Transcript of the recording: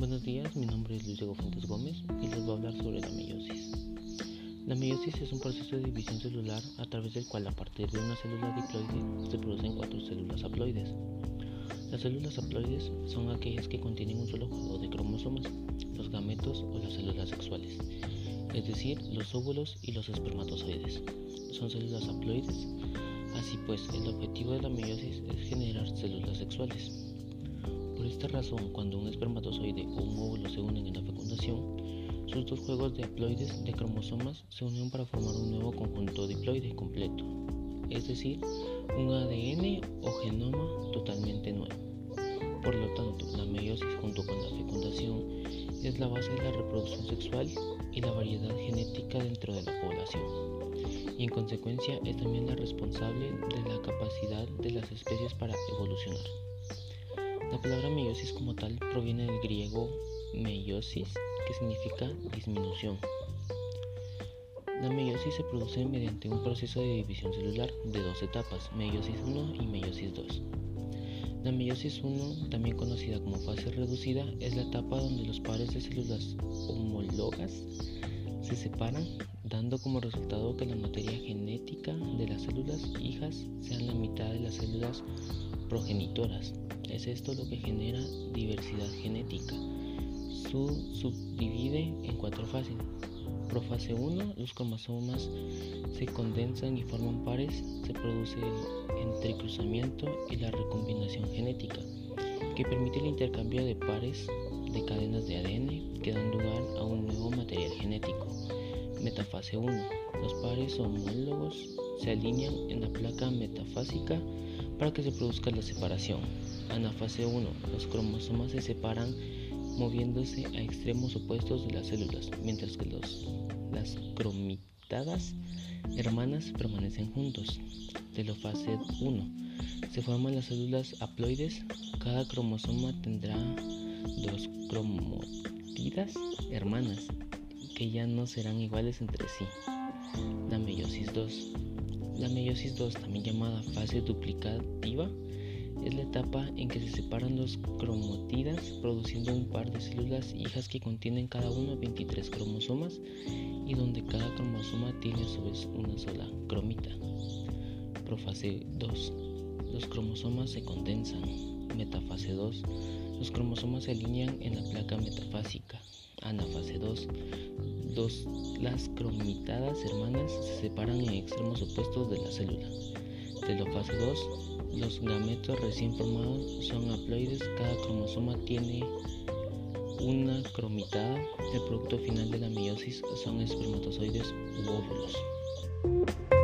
Buenos días, mi nombre es Luis Diego Fuentes Gómez y les voy a hablar sobre la meiosis. La meiosis es un proceso de división celular a través del cual a partir de una célula diploide se producen cuatro células haploides. Las células haploides son aquellas que contienen un solo juego de cromosomas, los gametos o las células sexuales, es decir, los óvulos y los espermatozoides. Son células haploides, así pues el objetivo de la meiosis es generar células sexuales. Por esta razón, cuando un espermatozoide o un óvulo se unen en la fecundación, sus dos juegos de haploides de cromosomas se unen para formar un nuevo conjunto diploide completo, es decir, un ADN o genoma totalmente nuevo. Por lo tanto, la meiosis junto con la fecundación es la base de la reproducción sexual y la variedad genética dentro de la población. Y en consecuencia es también la responsable de la capacidad de las especies para evolucionar. La palabra meiosis como tal proviene del griego meiosis, que significa disminución. La meiosis se produce mediante un proceso de división celular de dos etapas, meiosis 1 y meiosis 2. La meiosis 1, también conocida como fase reducida, es la etapa donde los pares de células homólogas se separan, dando como resultado que la materia genética de las células hijas sean la mitad de las células progenitoras. Es esto lo que genera diversidad genética su subdivide en cuatro fases. Profase 1, los cromosomas se condensan y forman pares, se produce el entrecruzamiento y la recombinación genética, que permite el intercambio de pares de cadenas de ADN que dan lugar a un nuevo material genético. Metafase 1. Los pares homólogos se alinean en la placa metafásica para que se produzca la separación. Anafase 1. Los cromosomas se separan moviéndose a extremos opuestos de las células, mientras que los, las cromitadas hermanas permanecen juntos. Telofase 1. Se forman las células haploides. Cada cromosoma tendrá dos cromotidas hermanas que ya no serán iguales entre sí. La meiosis 2. La meiosis 2, también llamada fase duplicativa, es la etapa en que se separan los cromotidas produciendo un par de células hijas que contienen cada uno 23 cromosomas y donde cada cromosoma tiene a su vez una sola cromita. Profase 2. Los cromosomas se condensan. Metafase 2. Los cromosomas se alinean en la placa metafásica. Anafase 2. Las cromitadas hermanas se separan en extremos opuestos de la célula. Telofase 2 los gametos recién formados son haploides, cada cromosoma tiene una cromitada. El producto final de la meiosis son espermatozoides u óvulos.